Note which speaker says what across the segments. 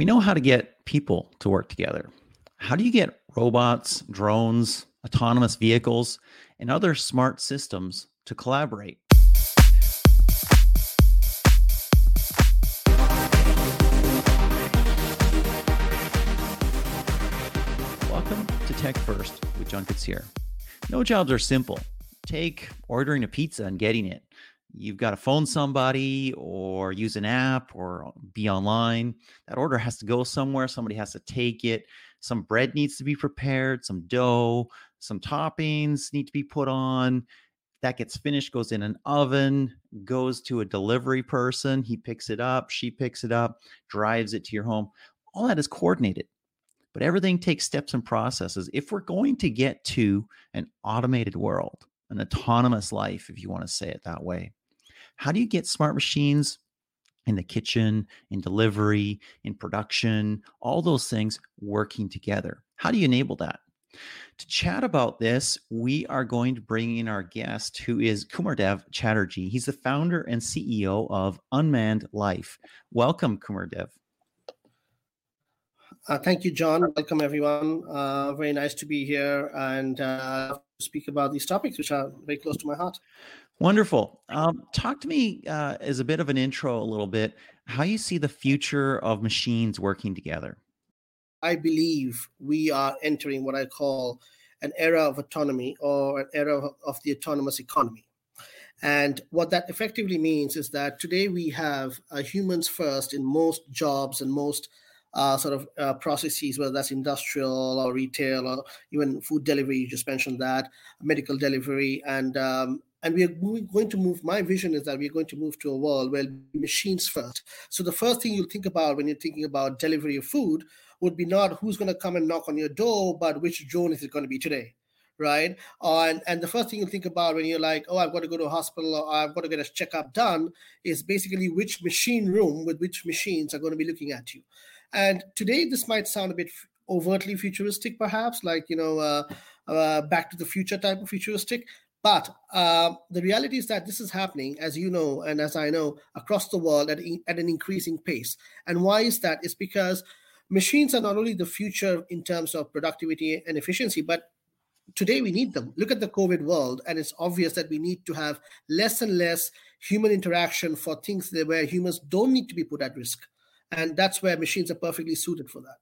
Speaker 1: We know how to get people to work together. How do you get robots, drones, autonomous vehicles, and other smart systems to collaborate? Welcome to Tech First with John here. No jobs are simple. Take ordering a pizza and getting it you've got to phone somebody or use an app or be online. That order has to go somewhere. Somebody has to take it. Some bread needs to be prepared, some dough, some toppings need to be put on. That gets finished, goes in an oven, goes to a delivery person. He picks it up, she picks it up, drives it to your home. All that is coordinated. But everything takes steps and processes. If we're going to get to an automated world, an autonomous life, if you want to say it that way, how do you get smart machines in the kitchen, in delivery, in production, all those things working together? How do you enable that? To chat about this, we are going to bring in our guest who is Kumardev Chatterjee. He's the founder and CEO of Unmanned Life. Welcome, Kumardev.
Speaker 2: Uh, thank you, John. Welcome, everyone. Uh, very nice to be here and uh, speak about these topics, which are very close to my heart.
Speaker 1: Wonderful. Um, talk to me uh, as a bit of an intro, a little bit, how you see the future of machines working together.
Speaker 2: I believe we are entering what I call an era of autonomy or an era of, the autonomous economy. And what that effectively means is that today we have uh, humans first in most jobs and most uh, sort of uh, processes, whether that's industrial or retail or even food delivery. You just mentioned that medical delivery, and um, and we are going to move my vision is that we're going to move to a world where machines first. So the first thing you'll think about when you're thinking about delivery of food would be not who's going to come and knock on your door but which drone is it going to be today right? And, and the first thing you think about when you're like oh i've got to go to a hospital or i've got to get a checkup done is basically which machine room with which machines are going to be looking at you. And today this might sound a bit overtly futuristic perhaps like you know uh, uh, back to the future type of futuristic but uh, the reality is that this is happening, as you know, and as I know, across the world at, at an increasing pace. And why is that? It's because machines are not only the future in terms of productivity and efficiency, but today we need them. Look at the COVID world, and it's obvious that we need to have less and less human interaction for things where humans don't need to be put at risk. And that's where machines are perfectly suited for that.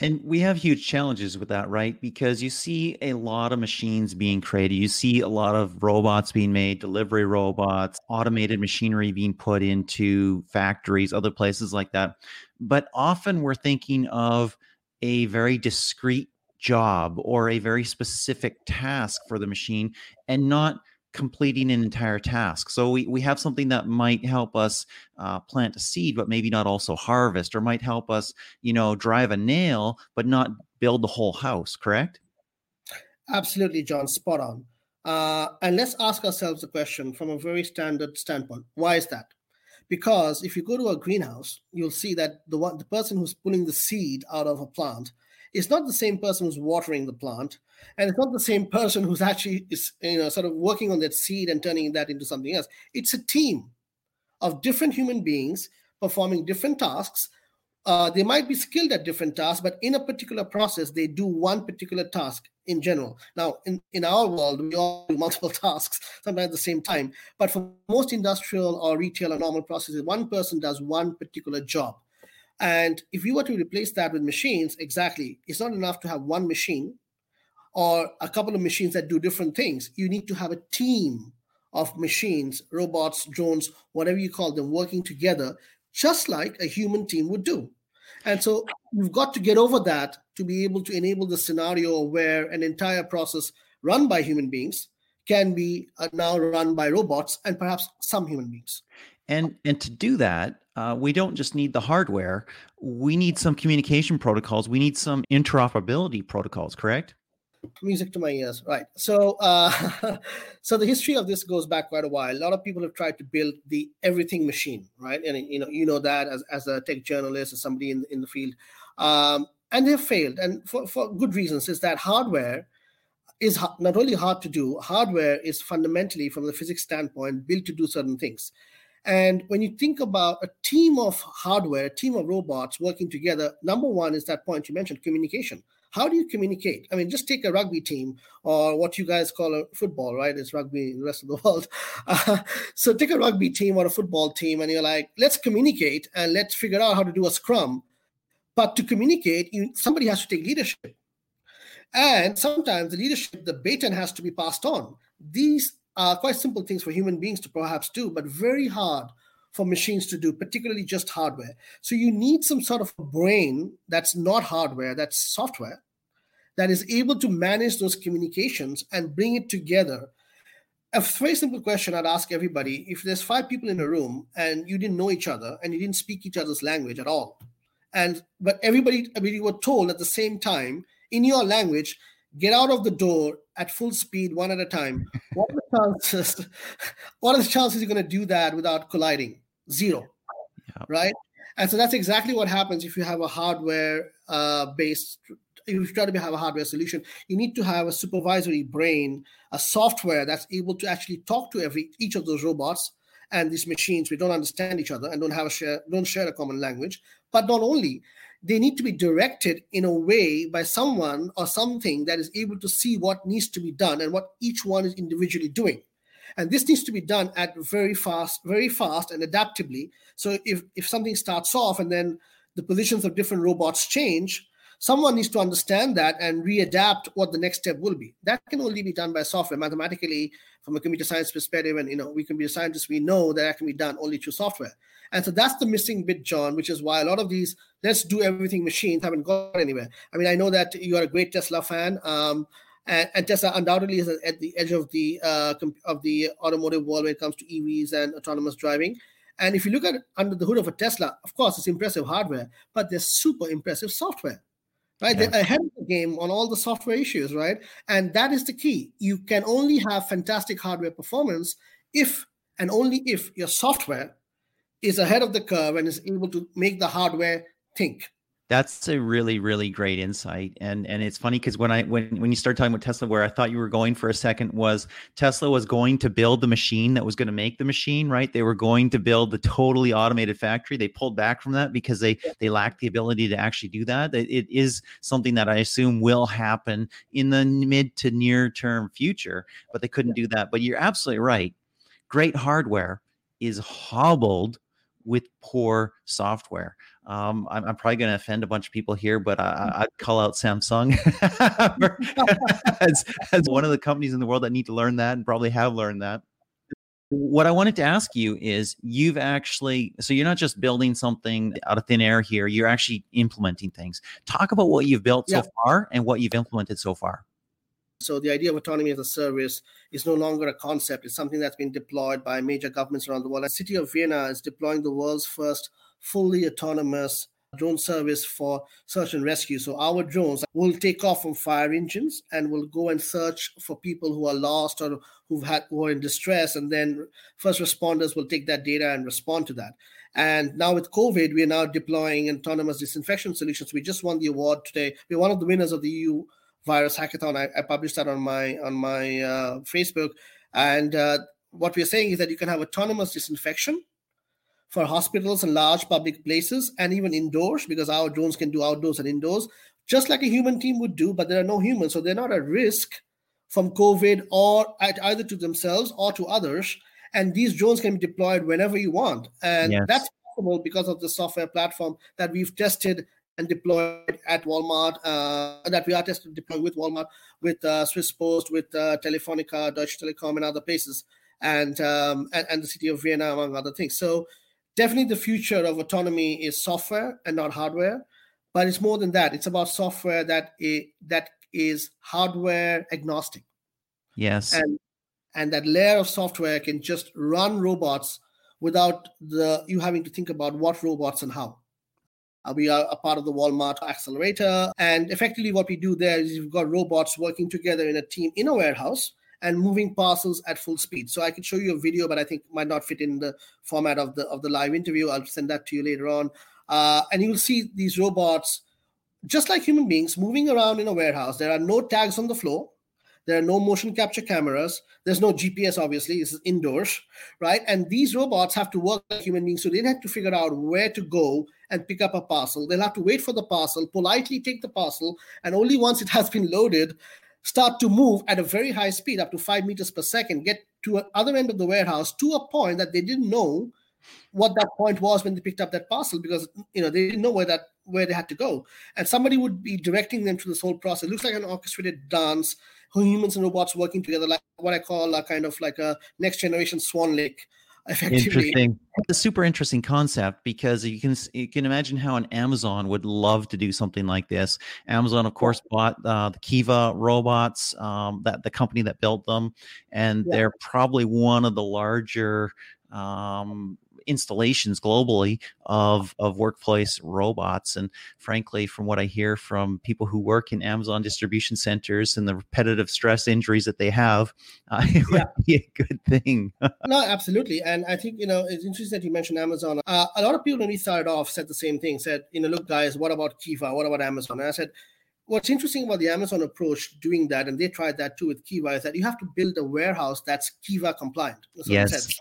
Speaker 1: And we have huge challenges with that, right? Because you see a lot of machines being created. You see a lot of robots being made, delivery robots, automated machinery being put into factories, other places like that. But often we're thinking of a very discrete job or a very specific task for the machine and not completing an entire task. So we, we have something that might help us uh, plant a seed, but maybe not also harvest, or might help us, you know, drive a nail, but not build the whole house. Correct?
Speaker 2: Absolutely, John. Spot on. Uh, and let's ask ourselves the question from a very standard standpoint. Why is that? Because if you go to a greenhouse, you'll see that the one the person who's pulling the seed out of a plant it's not the same person who's watering the plant and it's not the same person who's actually is you know sort of working on that seed and turning that into something else. It's a team of different human beings performing different tasks. Uh, they might be skilled at different tasks but in a particular process they do one particular task in general. Now in, in our world we all do multiple tasks sometimes at the same time but for most industrial or retail or normal processes one person does one particular job and if you were to replace that with machines, exactly, it's not enough to have one machine or a couple of machines that do different things. You need to have a team of machines, robots, drones, whatever you call them, working together, just like a human team would do. And so you've got to get over that to be able to enable the scenario where an entire process run by human beings can be uh, now run by robots and perhaps some human beings.
Speaker 1: And and to do that, uh, we don't just need the hardware. We need some communication protocols. We need some interoperability protocols. Correct?
Speaker 2: Music to my ears, right? So, uh, so the history of this goes back quite a while. A lot of people have tried to build the everything machine, right? And you know, you know that as, as a tech journalist or somebody in in the field, um, and they've failed, and for for good reasons. Is that hardware is not only hard to do, hardware is fundamentally, from the physics standpoint, built to do certain things And when you think about a team of hardware, a team of robots working together, number one is that point you mentioned communication. How do you communicate? I mean, just take a rugby team or what you guys call a football, right? It's rugby in the rest of the world. Uh, so take a rugby team or a football team, and you're like, let's communicate and let's figure out how to do a scrum. But to communicate, you, somebody has to take leadership. And sometimes the leadership, the baton has to be passed on. These are quite simple things for human beings to perhaps do, but very hard for machines to do, particularly just hardware. So you need some sort of brain that's not hardware, that's software, that is able to manage those communications and bring it together. A very simple question I'd ask everybody if there's five people in a room and you didn't know each other and you didn't speak each other's language at all, and but everybody, you were told at the same time in your language, get out of the door at full speed, one at a time. What are the chances? What are the chances you're going to do that without colliding? Zero, yeah. right? And so that's exactly what happens if you have a hardware uh, based. If you try to have a hardware solution, you need to have a supervisory brain, a software that's able to actually talk to every each of those robots and these machines. We don't understand each other and don't have a share, don't share a common language. But not only they need to be directed in a way by someone or something that is able to see what needs to be done and what each one is individually doing. And this needs to be done at very fast very fast and adaptively so if if something starts off and then the positions of different robots change someone needs to understand that and readapt what the next step will be. That can only be done by software. Mathematically from a computer science perspective and you know we can be scientists we know that, that can be done only through software and so that's the missing bit, John, which is why a lot of these let's do everything machines haven't gone anywhere. I mean, I know that you are a great Tesla fan. Um, and, and, Tesla undoubtedly is at the edge of the uh, of the automotive world when it comes to EVs and autonomous driving. And if you look at under the hood of a Tesla, of course, it's impressive hardware, but there's super impressive software, right? They're ahead of the game on all the software issues, right? And that is the key. You can only have fantastic hardware performance if and only if your software is ahead of the curve and is able to make the hardware think.
Speaker 1: That's a really really great insight. And and it's funny because when i when when you start talking about tesla where i thought you were going for a second was tesla was going to build the machine that was going to make the machine right? They were going to build the totally automated factory. They pulled back from that because they they lacked the ability to actually do that. It, it is something that i assume will happen in the mid to near term future but they couldn't do that. But you're absolutely right. Great hardware is hobbled with poor software. Um, I'm, I'm, probably going to offend a bunch of people here, but I, would call out Samsung as, as one of the companies in the world that need to learn that and probably have learned that. What I wanted to ask you is you've actually, so you're not just building something out of thin air here, you're actually implementing things. Talk about what you've built yeah. so far and what you've implemented so far.
Speaker 2: So the idea of autonomy as a service is no longer a concept. It's something that's been deployed by major governments around the world. The city of Vienna is deploying the world's first fully autonomous drone service for search and rescue. So our drones will take off from fire engines and will go and search for people who are lost or who've had who are in distress, and then first responders will take that data and respond to that. And now with COVID, we are now deploying autonomous disinfection solutions. We just won the award today. We're one of the winners of the EU virus hackathon. I, I published that on my on my uh, Facebook, and uh, what we're saying is that you can have autonomous disinfection for hospitals and large public places, and even indoors, because our drones can do outdoors and indoors, just like a human team would do. But there are no humans, so they're not at risk from COVID or at either to themselves or to others. And these drones can be deployed whenever you want, and yes. that's possible because of the software platform that we've tested and deployed at Walmart, uh, that we are testing deploying with Walmart, with uh, Swiss Post, with uh, Telefonica, Deutsche Telekom, and other places, and, um, and, and the city of Vienna, among other things. So definitely the future of autonomy is software and not hardware, but it's more than that. It's about software that is, that is hardware agnostic.
Speaker 1: Yes,
Speaker 2: and and that layer of software can just run robots without the you having to think about what robots and how. We are a part of the Walmart accelerator. And effectively, what we do there is we've got robots working together in a team in a warehouse and moving parcels at full speed. So I could show you a video, but I think might not fit in the format of the of the live interview. I'll send that to you later on. Uh, and you will see these robots, just like human beings, moving around in a warehouse. There are no tags on the floor. There are no motion capture cameras. There's no GPS, obviously. This is indoors, right? And these robots have to work like human beings. So they have to figure out where to go and pick up a parcel. They'll have to wait for the parcel, politely take the parcel, and only once it has been loaded, start to move at a very high speed, up to five meters per second, get to the other end of the warehouse to a point that they didn't know what that point was when they picked up that parcel because you know they didn't know where that where they had to go and somebody would be directing them through this whole process it looks like an orchestrated dance humans and robots working together like what i call a kind of like a next generation swan lake effectively.
Speaker 1: Interesting. It's a super interesting concept because you can you can imagine how an Amazon would love to do something like this. Amazon, of course, bought uh, the Kiva robots, um, that the company that built them, and yeah. they're probably one of the larger um, installations globally of of workplace robots. And frankly, from what I hear from people who work in Amazon distribution centers and the repetitive stress injuries that they have, uh, it yeah. would be a good thing.
Speaker 2: no, absolutely. And I think you know it's interesting that you mentioned Amazon. Uh, a lot of people when we started off said the same thing. Said, you know, look, guys, what about Kiva? What about Amazon? And I said what's interesting about the Amazon approach doing that, and they tried that too with Kiva, is that you have to build a warehouse that's Kiva compliant.
Speaker 1: That's yes.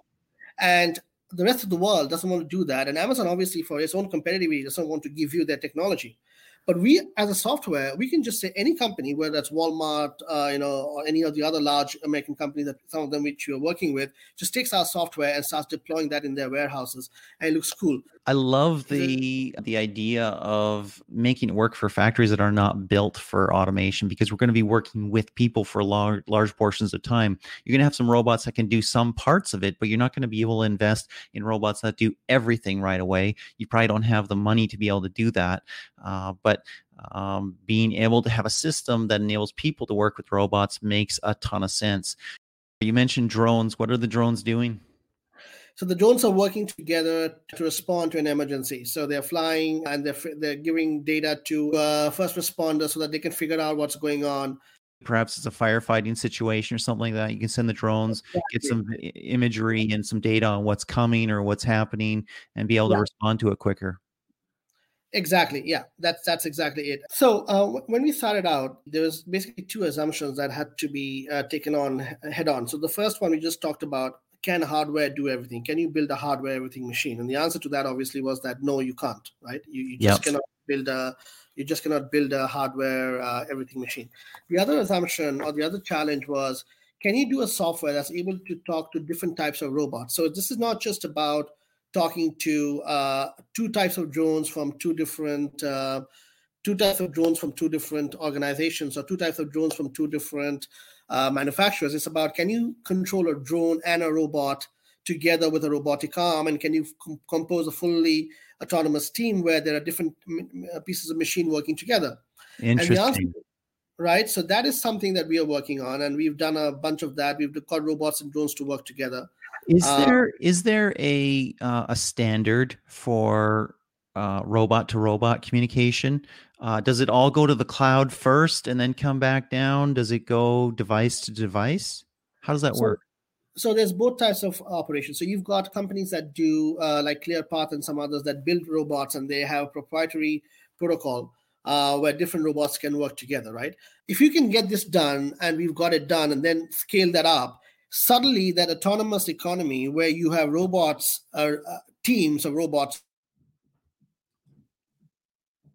Speaker 2: And the rest of the world doesn't want to do that. And Amazon, obviously, for its own competitivity, doesn't want to give you their technology. But we, as a software, we can just say any company, whether that's Walmart, uh, you know, or any of the other large American companies that some of them which you're working with, just takes our software and starts deploying that in their warehouses, and it looks cool.
Speaker 1: I love the the idea of making it work for factories that are not built for automation because we're going to be working with people for large large portions of time. You're going to have some robots that can do some parts of it, but you're not going to be able to invest in robots that do everything right away. You probably don't have the money to be able to do that. Uh, but um, being able to have a system that enables people to work with robots makes a ton of sense. You mentioned drones. What are the drones doing?
Speaker 2: So the drones are working together to respond to an emergency. So they're flying and they're they're giving data to uh, first responders so that they can figure out what's going on.
Speaker 1: Perhaps it's a firefighting situation or something like that. You can send the drones, exactly. get some imagery and some data on what's coming or what's happening, and be able yeah. to respond to it quicker.
Speaker 2: Exactly. Yeah, that's that's exactly it. So uh, when we started out, there was basically two assumptions that had to be uh, taken on head on. So the first one we just talked about can hardware do everything? Can you build a hardware everything machine? And the answer to that obviously was that no, you can't. Right? You, you just yep. cannot build a you just cannot build a hardware uh, everything machine. The other assumption or the other challenge was can you do a software that's able to talk to different types of robots? So this is not just about talking to uh, two types of drones from two different uh, two types of drones from two different organizations or two types of drones from two different uh, manufacturers. It's about can you control a drone and a robot together with a robotic arm, and can you com- compose a fully autonomous team where there are different m- uh, pieces of machine working together?
Speaker 1: Interesting. Answer,
Speaker 2: right. So that is something that we are working on, and we've done a bunch of that. We've got robots and drones to work together.
Speaker 1: Is uh, there is there a uh, a standard for uh, robot to robot communication? Uh, does it all go to the cloud first and then come back down? Does it go device to device? How does that
Speaker 2: so,
Speaker 1: work?
Speaker 2: So there's both types of operations. So you've got companies that do uh, like ClearPath and some others that build robots and they have proprietary protocol uh, where different robots can work together, right? If you can get this done and we've got it done and then scale that up, suddenly that autonomous economy where you have robots or uh, teams of robots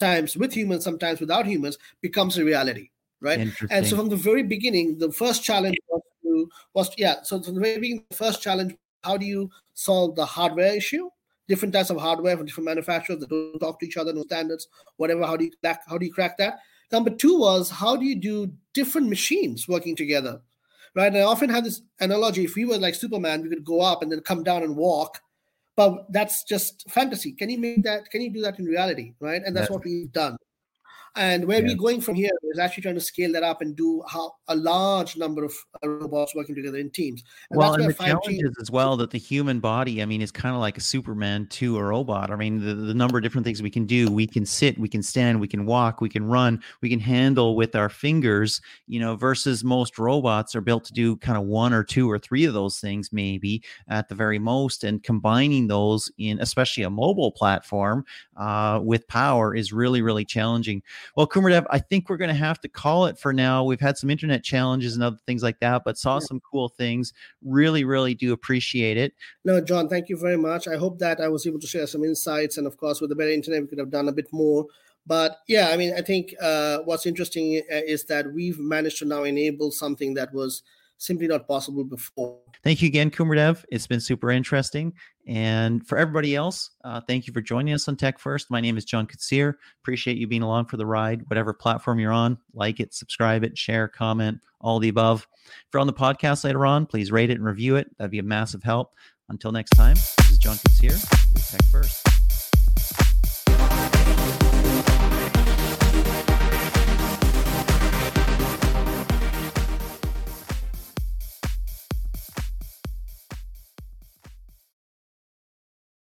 Speaker 2: sometimes with humans, sometimes without humans, becomes a reality, right? And so from the very beginning, the first challenge was to was yeah. So from the very beginning, the first challenge: how do you solve the hardware issue? Different types of hardware from different manufacturers that don't talk to each other, no standards, whatever. How do you crack? How do you crack that? Number two was how do you do different machines working together, right? And I often have this analogy: if we were like Superman, we could go up and then come down and walk but that's just fantasy. Can you make that? Can you do that in reality, right? And that's yeah. what we've done. And where yeah. we're going from here is actually trying to scale that up and do how a large number of robots working together in teams.
Speaker 1: And well, and the challenge is as well that the human body, I mean, is kind of like a Superman to a robot. I mean, the, the number of different things we can do. We can sit, we can stand, we can walk, we can run, we can handle with our fingers, you know, versus most robots are built to do kind of one or two or three of those things, maybe at the very most. And combining those in, especially a mobile platform uh, with power is really, really challenging. Well, Kumardev, I think we're going to have to call it for now. We've had some internet challenges and other things like that, but saw yeah. some cool things. Really, really do appreciate it.
Speaker 2: No, John, thank you very much. I hope that I was able to share some insights. And of course, with the better internet, we could have done a bit more. But yeah, I mean, I think uh, what's interesting uh, is that we've managed to now enable something that was simply not possible before.
Speaker 1: Thank you again, Kumardev. It's been super interesting. And for everybody else, uh, thank you for joining us on Tech First. My name is John Koetsier. Appreciate you being along for the ride. Whatever platform you're on, like it, subscribe it, share, comment, all the above. If you're on the podcast later on, please rate it and review it. That'd be a massive help. Until next time, this is John Koetsier with Tech First.